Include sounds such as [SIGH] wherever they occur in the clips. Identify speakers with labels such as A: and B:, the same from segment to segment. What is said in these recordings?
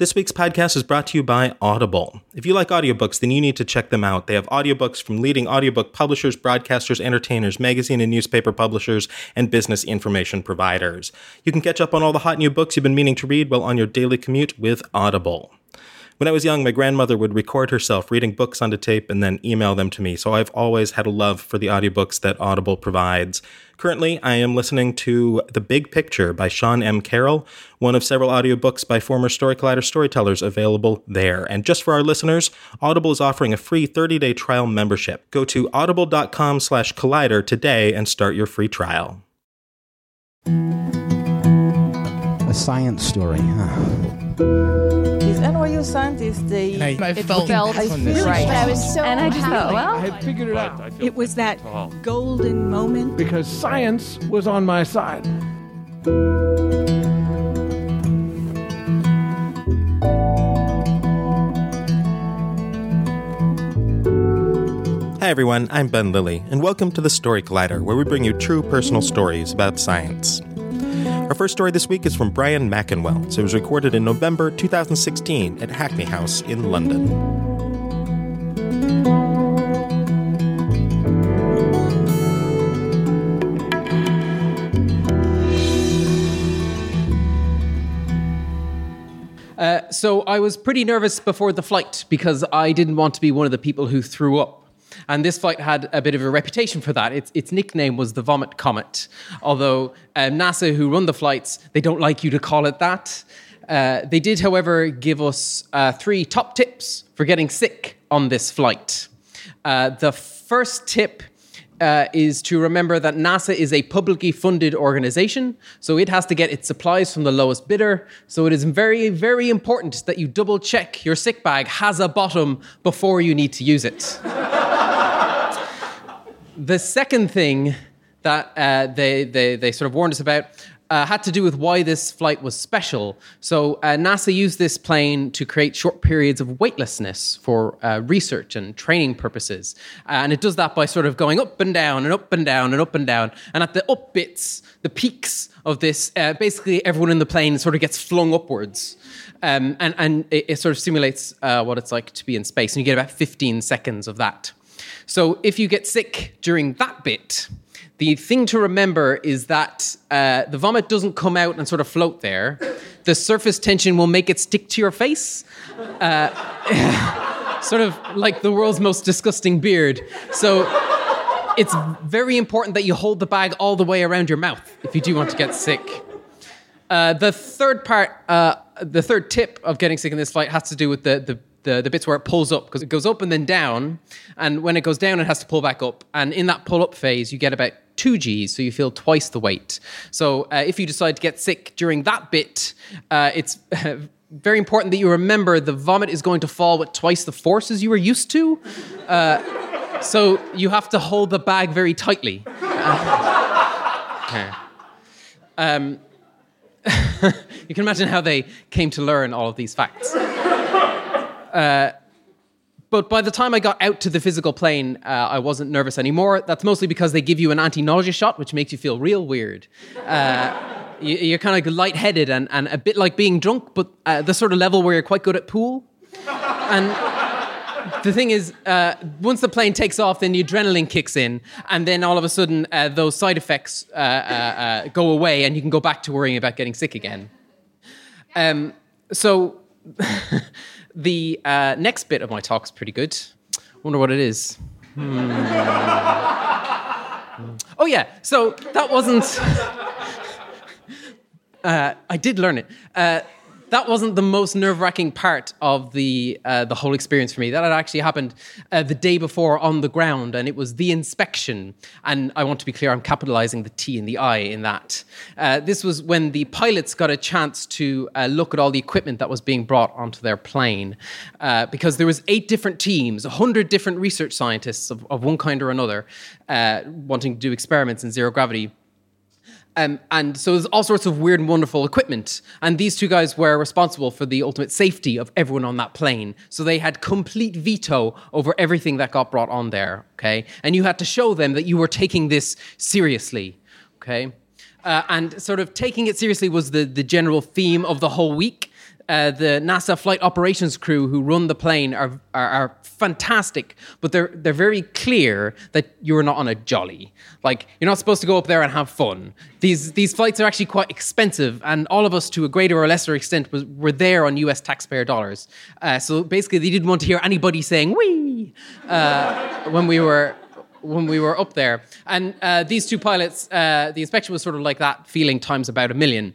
A: This week's podcast is brought to you by Audible. If you like audiobooks, then you need to check them out. They have audiobooks from leading audiobook publishers, broadcasters, entertainers, magazine and newspaper publishers, and business information providers. You can catch up on all the hot new books you've been meaning to read while on your daily commute with Audible. When I was young, my grandmother would record herself reading books onto tape and then email them to me, so I've always had a love for the audiobooks that Audible provides. Currently, I am listening to The Big Picture by Sean M. Carroll, one of several audiobooks by former Story Collider storytellers available there. And just for our listeners, Audible is offering a free 30-day trial membership. Go to audible.com slash collider today and start your free trial.
B: A science story, huh?
C: These NYU scientists, they
D: I, I
C: it
D: felt,
C: felt
D: I
C: really
D: right.
C: I
E: was so
C: and I just
E: happy.
C: thought, well,
D: I figured it out
E: It was that golden moment.
D: because science was on my side.
A: Hi everyone, I'm Ben Lillie, and welcome to the Story Collider, where we bring you true personal stories about science. First story this week is from Brian Mackenwell. So it was recorded in November 2016 at Hackney House in London.
F: Uh, so I was pretty nervous before the flight because I didn't want to be one of the people who threw up. And this flight had a bit of a reputation for that. Its, its nickname was the Vomit Comet. Although um, NASA, who run the flights, they don't like you to call it that. Uh, they did, however, give us uh, three top tips for getting sick on this flight. Uh, the first tip uh, is to remember that NASA is a publicly funded organization, so it has to get its supplies from the lowest bidder. So it is very, very important that you double check your sick bag has a bottom before you need to use it. [LAUGHS] the second thing that uh, they, they, they sort of warned us about uh, had to do with why this flight was special. So, uh, NASA used this plane to create short periods of weightlessness for uh, research and training purposes. Uh, and it does that by sort of going up and down and up and down and up and down. And at the up bits, the peaks of this, uh, basically everyone in the plane sort of gets flung upwards. Um, and and it, it, sort of simulates uh, what it's like to be in space. And you get about 15 seconds of that. So, if you get sick during that bit, the thing to remember is that uh, the vomit doesn't come out and sort of float there. The surface tension will make it stick to your face, uh, [LAUGHS] sort of like the world's most disgusting beard. So it's very important that you hold the bag all the way around your mouth if you do want to get sick. Uh, the third part, uh, the third tip of getting sick in this flight has to do with the, the the, the bits where it pulls up because it goes up and then down. And when it goes down, it has to pull back up. And in that pull up phase, you get about two G's, so you feel twice the weight. So uh, if you decide to get sick during that bit, uh, it's [LAUGHS] very important that you remember the vomit is going to fall with twice the force as you were used to. Uh, so you have to hold the bag very tightly. [LAUGHS] Um, [LAUGHS] you can imagine how they came to learn all of these facts. Uh, but by the time I got out to the physical plane, uh, I wasn't nervous anymore. That's mostly because they give you an anti nausea shot, which makes you feel real weird. Uh, [LAUGHS] you, are kind of lightheaded and, and a bit like being drunk, but uh, the sort of level where you're quite good at pool. And the thing is, uh, once the plane takes off, then the adrenaline kicks in, and then all of a sudden, uh, those side effects uh, go away, and you can go back to worrying about getting sick again. Um, so. [LAUGHS] The uh, next bit of my talk is pretty good. Wonder what it is. Hmm. oh yeah, so that wasn't. [LAUGHS] Uh, I did learn it. Uh, that wasn't the most nerve wracking part of the uh, the whole experience for me. That had actually happened uh, the day before on the ground, and it was the inspection. And I want to be clear, I'm capitalizing the T and the I in that. Uh, this was when the pilots got a chance to uh, look at all the equipment that was being brought onto their plane, uh, because there was eight different teams, hundred different research scientists of, of one kind or another, uh, wanting to do experiments in zero gravity um, and so there's all sorts of weird and wonderful equipment. And these two guys were responsible for the ultimate safety of everyone on that plane. So they had complete veto over everything that got brought on there. Okay. And you had to show them that you were taking this seriously. Okay. Uh, and sort of taking it seriously was the, the general theme of the whole week uh, the NASA flight operations crew who run the plane are, are, are, fantastic, but they're, they're very clear that you're not on a jolly. Like, you're not supposed to go up there and have fun. These, these flights are actually quite expensive, and all of us, to a greater or lesser extent, was, were there on US taxpayer dollars. Uh, so basically, they didn't want to hear anybody saying, wee, uh, when we were when we were up there. And uh, these two pilots, uh, the inspection was sort of like that feeling times about a million.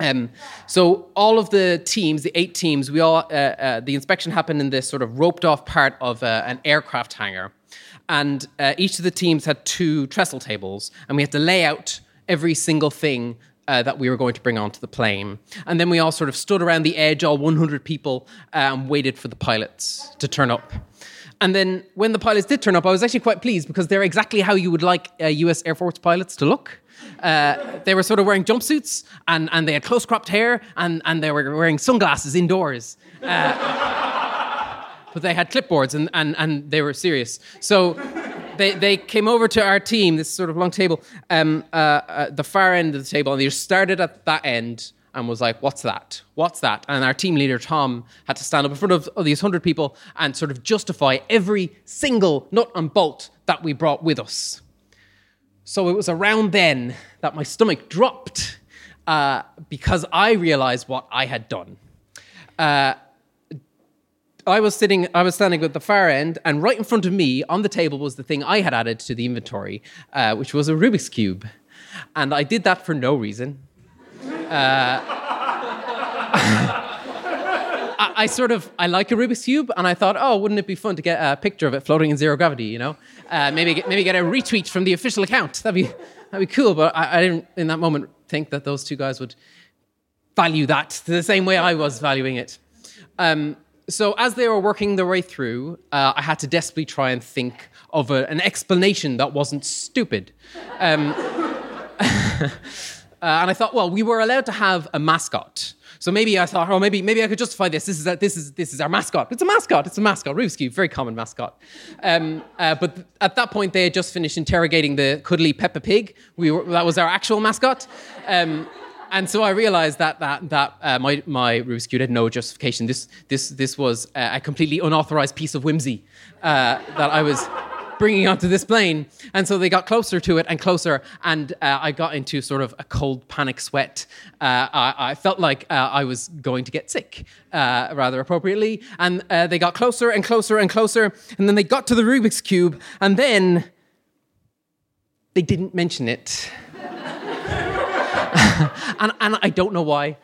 F: Um, so all of the teams, the eight teams, we all uh, uh, the inspection happened in this sort of roped off part of uh, an aircraft hangar, and uh, each of the teams had two trestle tables, and we had to lay out every single thing. Uh, that we were going to bring onto the plane. And then we all sort of stood around the edge, all 100 people, uh, and waited for the pilots to turn up. And then when the pilots did turn up, I was actually quite pleased because they're exactly how you would like US Air Force pilots to look. Uh, they were sort of wearing jumpsuits and, and they had close cropped hair and, and they were wearing sunglasses indoors. Uh, but they had clipboards and, and, and they were serious. So they, they came over to our team, this sort of long table, um, uh, uh the far end of the table, and they started at that end and was like, What's that? What's that? And our team leader, Tom, had to stand up in front of, of these 100 people and sort of justify every single nut and bolt that we brought with us. So it was around then that my stomach dropped uh, because I realized what I had done. Uh, I was sitting, I was standing at the far end, and right in front of me on the table was the thing I had added to the inventory, uh, which was a Rubik's Cube. And I did that for no reason. [LAUGHS] I, I, sort of I like a Rubik's cube, and I thought, oh, wouldn't it be fun to get a picture of it floating in zero gravity? You know, uh, maybe get, maybe get a retweet from the official account. That'd be that'd be cool. But I, I, didn't in that moment think that those two guys would value that the same way I was valuing it. Um, so as they were working their way through, uh, I had to desperately try and think of a, an explanation that wasn't stupid. Um, [LAUGHS] uh, and I thought, well, we were allowed to have a mascot. So maybe I thought, oh, maybe maybe I could justify this. This is a, this is this is our mascot. It's a mascot. It's a mascot. Rubik's very common mascot. Um, uh, but at that point, they had just finished interrogating the cuddly Peppa Pig. We were, that was our actual mascot. Um, and so I realized that that that uh, my my Rubik's had no justification. This this this was a completely unauthorized piece of whimsy uh, that I was bringing onto this plane. And so they got closer to it and closer, and uh, I got into sort of a cold panic sweat. Uh, I, I, felt like uh, I was going to get sick, uh, rather appropriately. And uh, they got closer and closer and closer, and then they got to the Rubik's Cube, and then they didn't mention it. [LAUGHS] and, and I don't know why.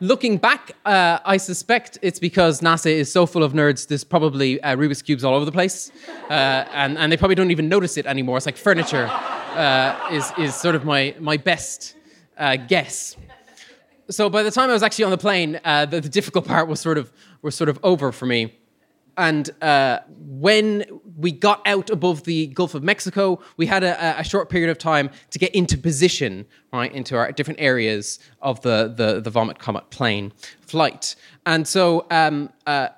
F: Looking back, uh, I suspect it's because NASA is so full of nerds. There's probably uh, Rubik's cubes all over the place, uh, and and they probably don't even notice it anymore. It's like furniture. Uh, is is sort of my my best uh, guess. So by the time I was actually on the plane, uh, the, the difficult part was sort of was sort of over for me. And uh, when we got out above the Gulf of Mexico, we had a, a, short period of time to get into position, right, into our different areas of the, the, the Vomit Comet plane flight. And so um, uh,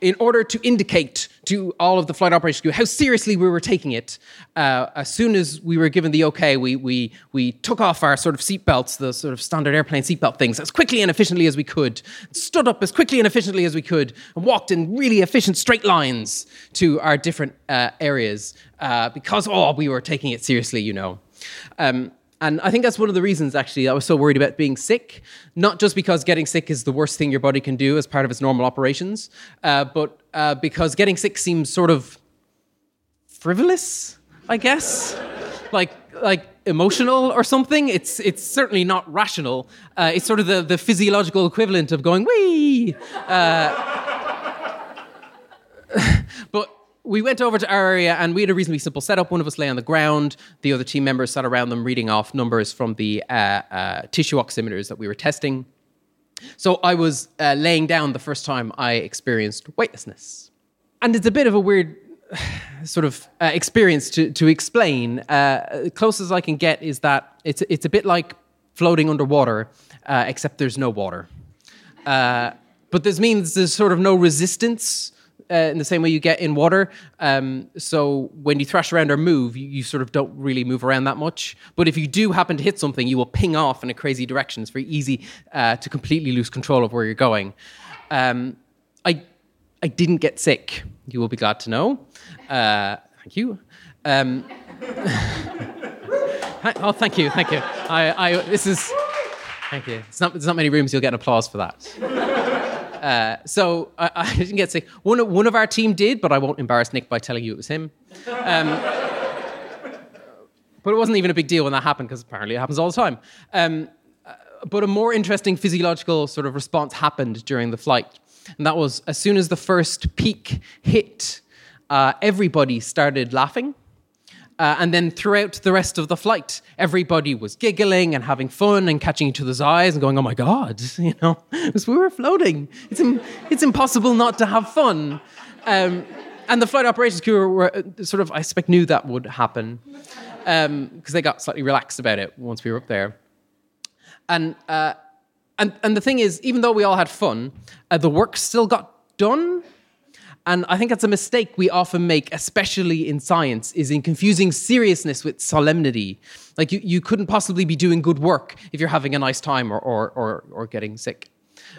F: in order to indicate to all of the flight operations crew how seriously we were taking it, uh, as soon as we were given the okay, we, we, we took off our sort of seatbelts, the sort of standard airplane seatbelt things, as quickly and efficiently as we could, stood up as quickly and efficiently as we could, and walked in really efficient straight lines to our different uh, areas uh, because, oh, we were taking it seriously, you know. Um, and I think that's one of the reasons, actually, I was so worried about being sick. Not just because getting sick is the worst thing your body can do as part of its normal operations, uh, but uh, because getting sick seems sort of frivolous, I guess. like, like emotional or something. It's it's certainly not rational. Uh, it's sort of the, the physiological equivalent of going wee. Uh, but we went over to our area and we had a reasonably simple setup. One of us lay on the ground. The other team members sat around them reading off numbers from the uh, uh, tissue oximeters that we were testing. So I was uh, laying down the first time I experienced weightlessness. And it's a bit of a weird [SIGHS] sort of uh, experience to, to explain. Uh, closest I can get is that it's, it's a bit like floating underwater, uh, except there's no water. Uh, but this means there's sort of no resistance uh, in the same way you get in water. Um, so when you thrash around or move, you, you, sort of don't really move around that much. But if you do happen to hit something, you will ping off in a crazy direction. It's very easy uh, to completely lose control of where you're going. Um, I I didn't get sick. You will be glad to know. Uh, thank you. Um, [LAUGHS] oh, thank you, thank you. I, I, this is, thank you. It's not, there's not many rooms you'll get an applause for that. Uh, so I, I, [LAUGHS] didn't get sick. One, one of our team did, but I won't embarrass Nick by telling you it was him. Um, [LAUGHS] but it wasn't even a big deal when that happened because apparently it happens all the time. Um, uh, but a more interesting physiological sort of response happened during the flight. And that was as soon as the first peak hit, uh, everybody started laughing. Uh, and then throughout the rest of the flight, everybody was giggling and having fun and catching each other's eyes and going, "Oh my god!" [LAUGHS] You know, because we were floating. It's Im- it's impossible not to have fun. Um, and the flight operations crew were, uh, sort of, I suspect, knew that would happen because um, they got slightly relaxed about it once we were up there. And uh, and and the thing is, even though we all had fun, uh, the work still got done. And I think that's a mistake we often make, especially in science, is in confusing seriousness with solemnity. Like you, you couldn't possibly be doing good work if you're having a nice time or or or, or getting sick.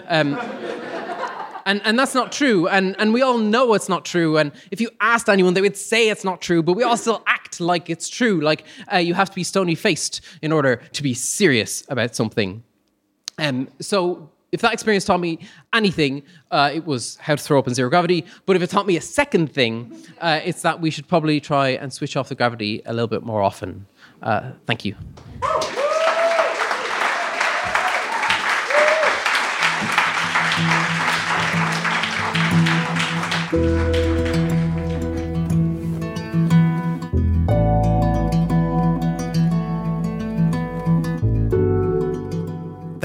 F: Um, [LAUGHS] and, and that's not true. And, and we all know it's not true. And if you asked anyone, they would say it's not true, but we all still act like it's true. Like uh, you have to be stony faced in order to be serious about something. Um, so if that experience taught me anything, uh, it was how to throw up in zero gravity. But if it taught me a second thing, uh, it's that we should probably try and switch off the gravity a little bit more often. Uh, thank you.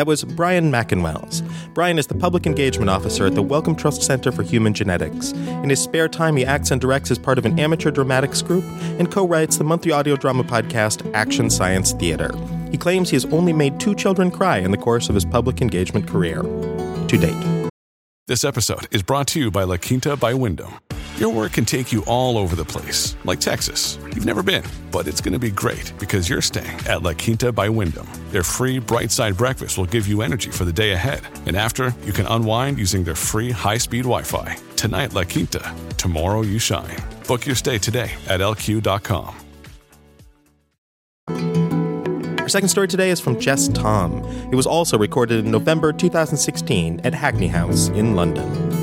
A: That was Brian Mackenwells. Brian is the public engagement officer at the Wellcome Trust Center for Human Genetics. In his spare time, he acts and directs as part of an amateur dramatics group and co writes the monthly audio drama podcast Action Science Theater. He claims he has only made two children cry in the course of his public engagement career. To date.
G: This episode is brought to you by La Quinta by Wyndham. Your work can take you all over the place, like Texas. You've never been, but it's going to be great because you're staying at La Quinta by Wyndham. Their free bright side breakfast will give you energy for the day ahead. And after, you can unwind using their free high speed Wi Fi. Tonight, La Quinta. Tomorrow, you shine. Book your stay today at lq.com.
A: Our second story today is from Jess Thom. It was also recorded in November 2016 at Hackney House in London.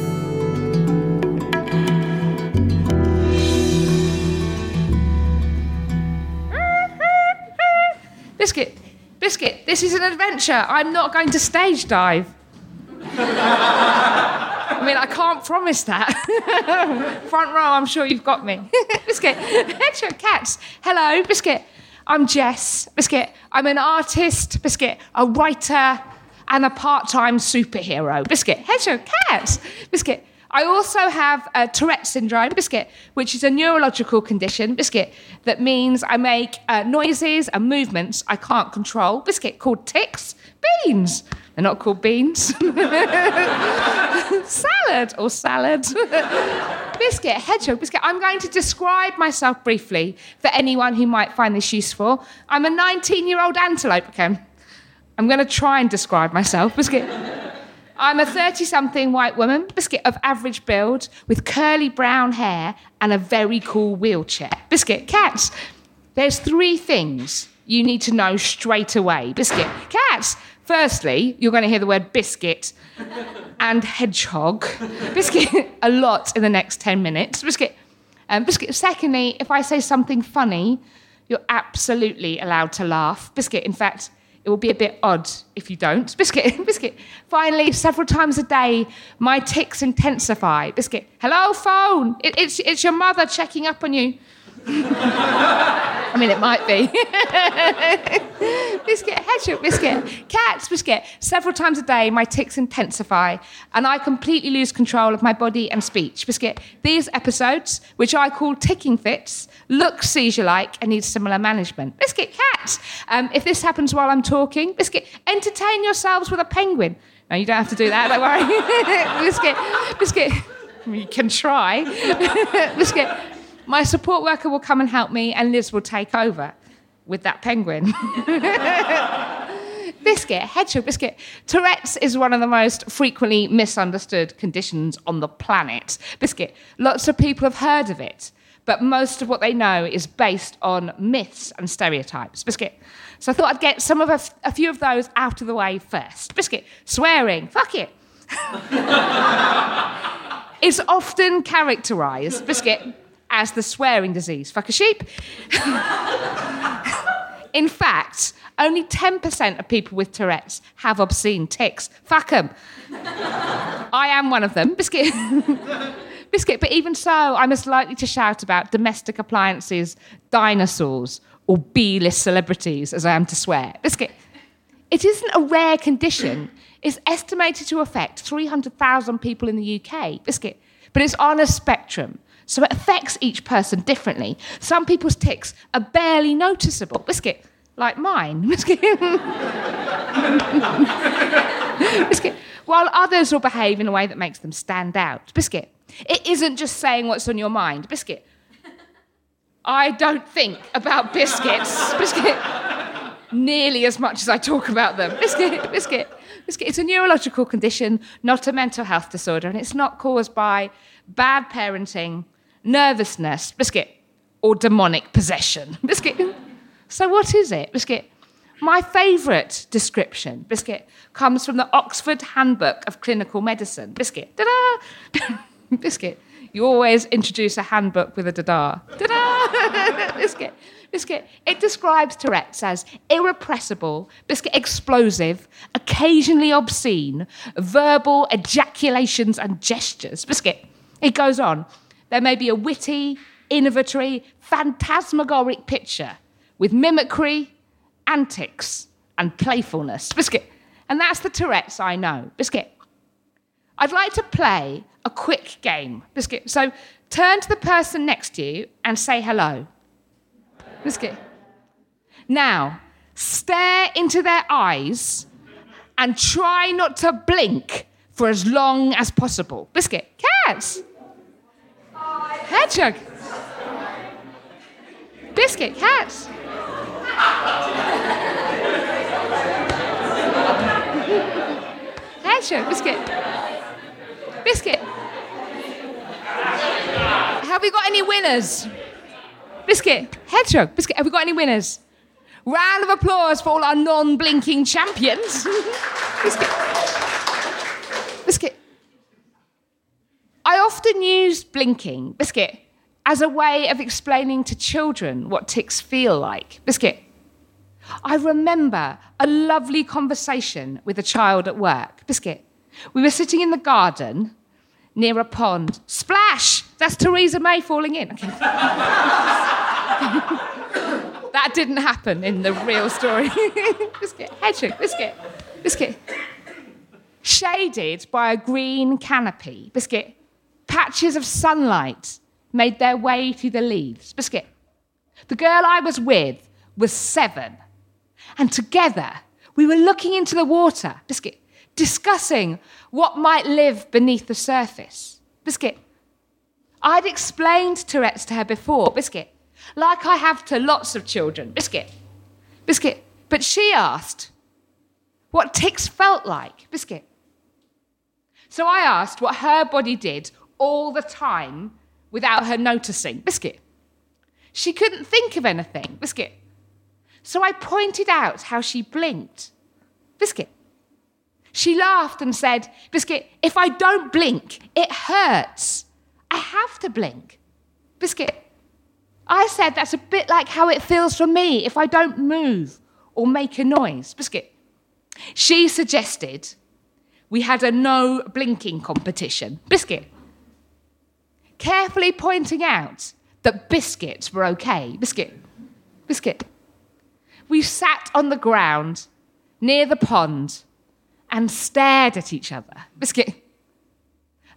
H: Biscuit, Biscuit, this is an adventure. I'm not going to stage dive. I mean, I can't promise that. [LAUGHS] Front row, I'm sure you've got me. [LAUGHS] Biscuit, hedgehog cats. Hello, Biscuit. I'm Jess. Biscuit, I'm an artist. Biscuit, a writer, and a part time superhero. Biscuit, hedgehog cats. Biscuit, I also have a Tourette syndrome, biscuit, which is a neurological condition, biscuit, that means I make uh, noises and movements I can't control, biscuit, called tics, beans. They're not called beans. [LAUGHS] salad or salad. [LAUGHS] biscuit, hedgehog, biscuit. I'm going to describe myself briefly for anyone who might find this useful. I'm a 19 year old antelope, okay? I'm going to try and describe myself, biscuit. I'm a 30 something white woman, biscuit of average build, with curly brown hair and a very cool wheelchair. Biscuit, cats. There's three things you need to know straight away. Biscuit, cats. Firstly, you're going to hear the word biscuit and hedgehog. Biscuit [LAUGHS] a lot in the next 10 minutes. Biscuit. Um, biscuit. Secondly, if I say something funny, You're absolutely allowed to laugh. Biscuit, in fact, it will be a bit odd if you don't. [LAUGHS] Biscuit, biscuit. Finally, several times a day, my tics intensify. Biscuit, hello, phone. It, it's, it's your mother checking up on you. [LAUGHS] I mean, it might be. [LAUGHS] biscuit, hedgehog, biscuit, cats, biscuit. Several times a day, my tics intensify, and I completely lose control of my body and speech. Biscuit. These episodes, which I call ticking fits, look seizure-like and need similar management. Biscuit, cats. Um, if this happens while I'm talking, biscuit, entertain yourselves with a penguin. No, you don't have to do that. Don't worry. [LAUGHS] biscuit, biscuit. You can try. biscuit. My support worker will come and help me, and Liz will take over with that penguin. [LAUGHS] biscuit, hedgehog biscuit. Tourette's is one of the most frequently misunderstood conditions on the planet. Biscuit. Lots of people have heard of it, but most of what they know is based on myths and stereotypes. Biscuit. So I thought I'd get some of a, a few of those out of the way first. Biscuit. Swearing. Fuck it. [LAUGHS] it's often characterised, biscuit, as the swearing disease. Fuck a sheep. In fact, only 10% of people with Tourette's have obscene tics. Fuck them. I am one of them. Biscuit. [LAUGHS] Biscuit, but even so, I'm as likely to shout about domestic appliances, dinosaurs, or B list celebrities as I am to swear. Biscuit. It isn't a rare condition. It's estimated to affect 300,000 people in the UK. Biscuit. But it's on a spectrum. So it affects each person differently. Some people's tics are barely noticeable. Biscuit, like mine. [LAUGHS] Biscuit. Biscuit. While others will behave in a way that makes them stand out. Biscuit. It isn't just saying what's on your mind. Biscuit. I don't think about biscuits. Biscuit. Nearly as much as I talk about them. Biscuit. Biscuit. Biscuit. It's a neurological condition, not a mental health disorder, and it's not caused by bad parenting nervousness, biscuit, or demonic possession. [LAUGHS] Biscuit. So, what is it? Biscuit. My favourite description, Biscuit, comes from the Oxford Handbook of Clinical Medicine. Biscuit. Da-da! [LAUGHS] Biscuit. You always introduce a handbook with a da-da. Da-da! [LAUGHS] Biscuit. Biscuit. It describes Tourette's as irrepressible, biscuit explosive, occasionally obscene, verbal ejaculations and gestures. Biscuit. It goes on. There may be a witty, innovatory, phantasmagoric picture with mimicry, antics, and playfulness. Biscuit. And that's the Tourette's I know. Biscuit. I'd like to play a quick game. Biscuit. So turn to the person next to you and say hello. Biscuit. Now, stare into their eyes and try not to blink for as long as possible. Biscuit. Cats. Hedgehog. Biscuit, cats. Hedgehog, biscuit. Biscuit. Have we got any winners? Biscuit, hedgehog, biscuit. Have we got any winners? Round of applause for all our non-blinking champions. [LAUGHS] biscuit. Biscuit. I often use blinking, Biscuit, as a way of explaining to children what ticks feel like. Biscuit. I remember a lovely conversation with a child at work. Biscuit. We were sitting in the garden near a pond. Splash! That's Theresa May falling in. Okay. [LAUGHS] that didn't happen in the real story. [LAUGHS] biscuit. Hedgehog. Biscuit. Biscuit. Shaded by a green canopy. Biscuit patches of sunlight made their way through the leaves. Biscuit. The girl I was with was seven. And together, we were looking into the water, Biscuit, discussing what might live beneath the surface. Biscuit. I'd explained Tourette's to her before, Biscuit, like I have to lots of children, Biscuit. Biscuit. But she asked what tics felt like, Biscuit. So I asked what her body did all the time without her noticing. Biscuit. She couldn't think of anything. Biscuit. So I pointed out how she blinked. Biscuit. She laughed and said, Biscuit, if I don't blink, it hurts. I have to blink. Biscuit. I said that's a bit like how it feels for me if I don't move or make a noise. Biscuit. She suggested we had a no blinking competition. Biscuit. Carefully pointing out that biscuits were okay. Biscuit. Biscuit. We sat on the ground near the pond and stared at each other. Biscuit.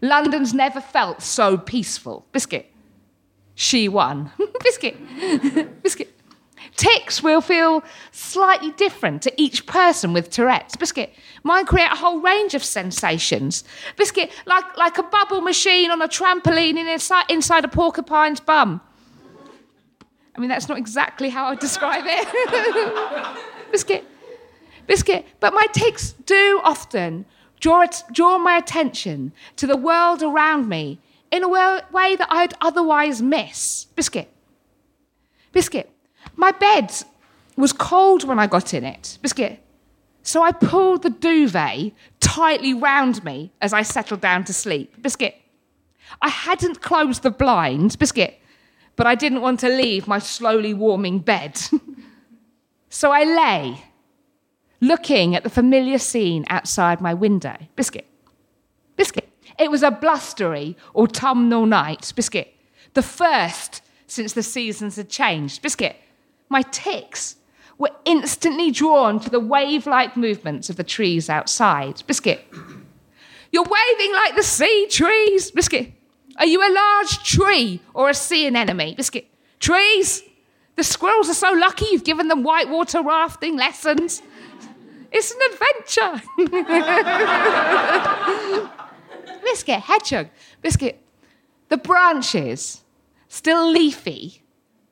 H: London's never felt so peaceful. Biscuit. She won. [LAUGHS] Biscuit. [LAUGHS] Biscuit. Tics will feel slightly different to each person with Tourette's. Biscuit. Mine create a whole range of sensations. Biscuit, like, like a bubble machine on a trampoline inside, inside a porcupine's bum. I mean, that's not exactly how I describe it. [LAUGHS] Biscuit. Biscuit. But my ticks do often draw, draw my attention to the world around me in a way that I'd otherwise miss. Biscuit. Biscuit. My bed was cold when I got in it. Biscuit. So I pulled the duvet tightly round me as I settled down to sleep. Biscuit. I hadn't closed the blinds. Biscuit but I didn't want to leave my slowly warming bed. [LAUGHS] so I lay, looking at the familiar scene outside my window. Biscuit. Biscuit. It was a blustery autumnal night. Biscuit. The first since the seasons had changed. Biscuit. My ticks were instantly drawn to the wave like movements of the trees outside. Biscuit. You're waving like the sea trees. Biscuit. Are you a large tree or a sea anemone? Biscuit. Trees? The squirrels are so lucky you've given them whitewater rafting lessons. It's an adventure. [LAUGHS] Biscuit, hedgehog. Biscuit. The branches, still leafy,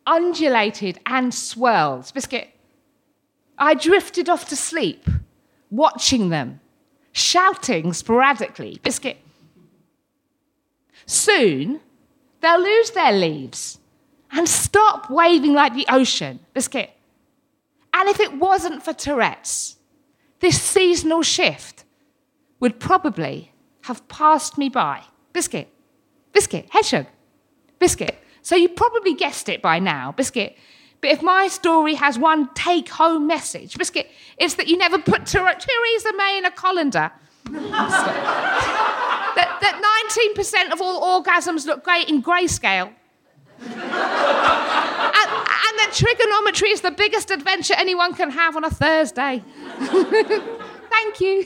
H: undulated and swirled. Biscuit. I drifted off to sleep, watching them, shouting sporadically. Biscuit. Soon, they'll lose their leaves and stop waving like the ocean. Biscuit. And if it wasn't for Tourette's, this seasonal shift would probably have passed me by. Biscuit. Biscuit. Hedgehog. Biscuit. So you probably guessed it by now. Biscuit. But if my story has one take home message, Biscuit, it's that you never put Theresa May in a colander. [LAUGHS] that, that 19% of all orgasms look great in grayscale. [LAUGHS] and, and that trigonometry is the biggest adventure anyone can have on a Thursday. [LAUGHS] Thank you.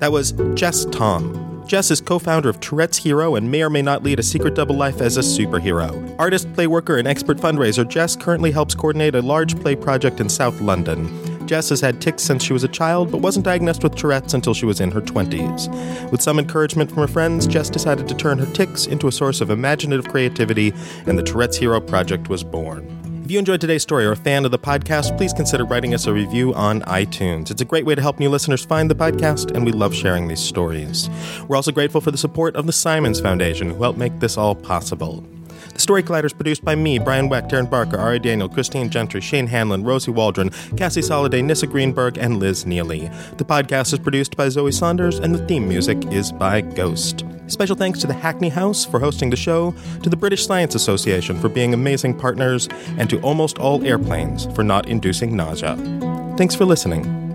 A: That was Jess Thom. Jess is co founder of Touretteshero and may or may not lead a secret double life as a superhero. Artist, play worker, and expert fundraiser, Jess currently helps coordinate a large play project in South London. Jess has had tics since she was a child, but wasn't diagnosed with Tourette's until she was in her 20s. With some encouragement from her friends, Jess decided to turn her tics into a source of imaginative creativity, and the Touretteshero Project was born. If you enjoyed today's story or a fan of the podcast, please consider writing us a review on iTunes. It's a great way to help new listeners find the podcast, and we love sharing these stories. We're also grateful for the support of the Simons Foundation, who helped make this all possible. The Story Collider is produced by me, Brian Wecht, Erin Barker, Ari Daniel, Christine Gentry, Shane Hanlon, Rosie Waldron, Cassie Soliday, Nissa Greenberg, and Liz Neeley. The podcast is produced by Zoe Saunders, and the theme music is by Ghost. Special thanks to the Hackney House for hosting the show, to the British Science Association for being amazing partners, and to almost all airplanes for not inducing nausea. Thanks for listening.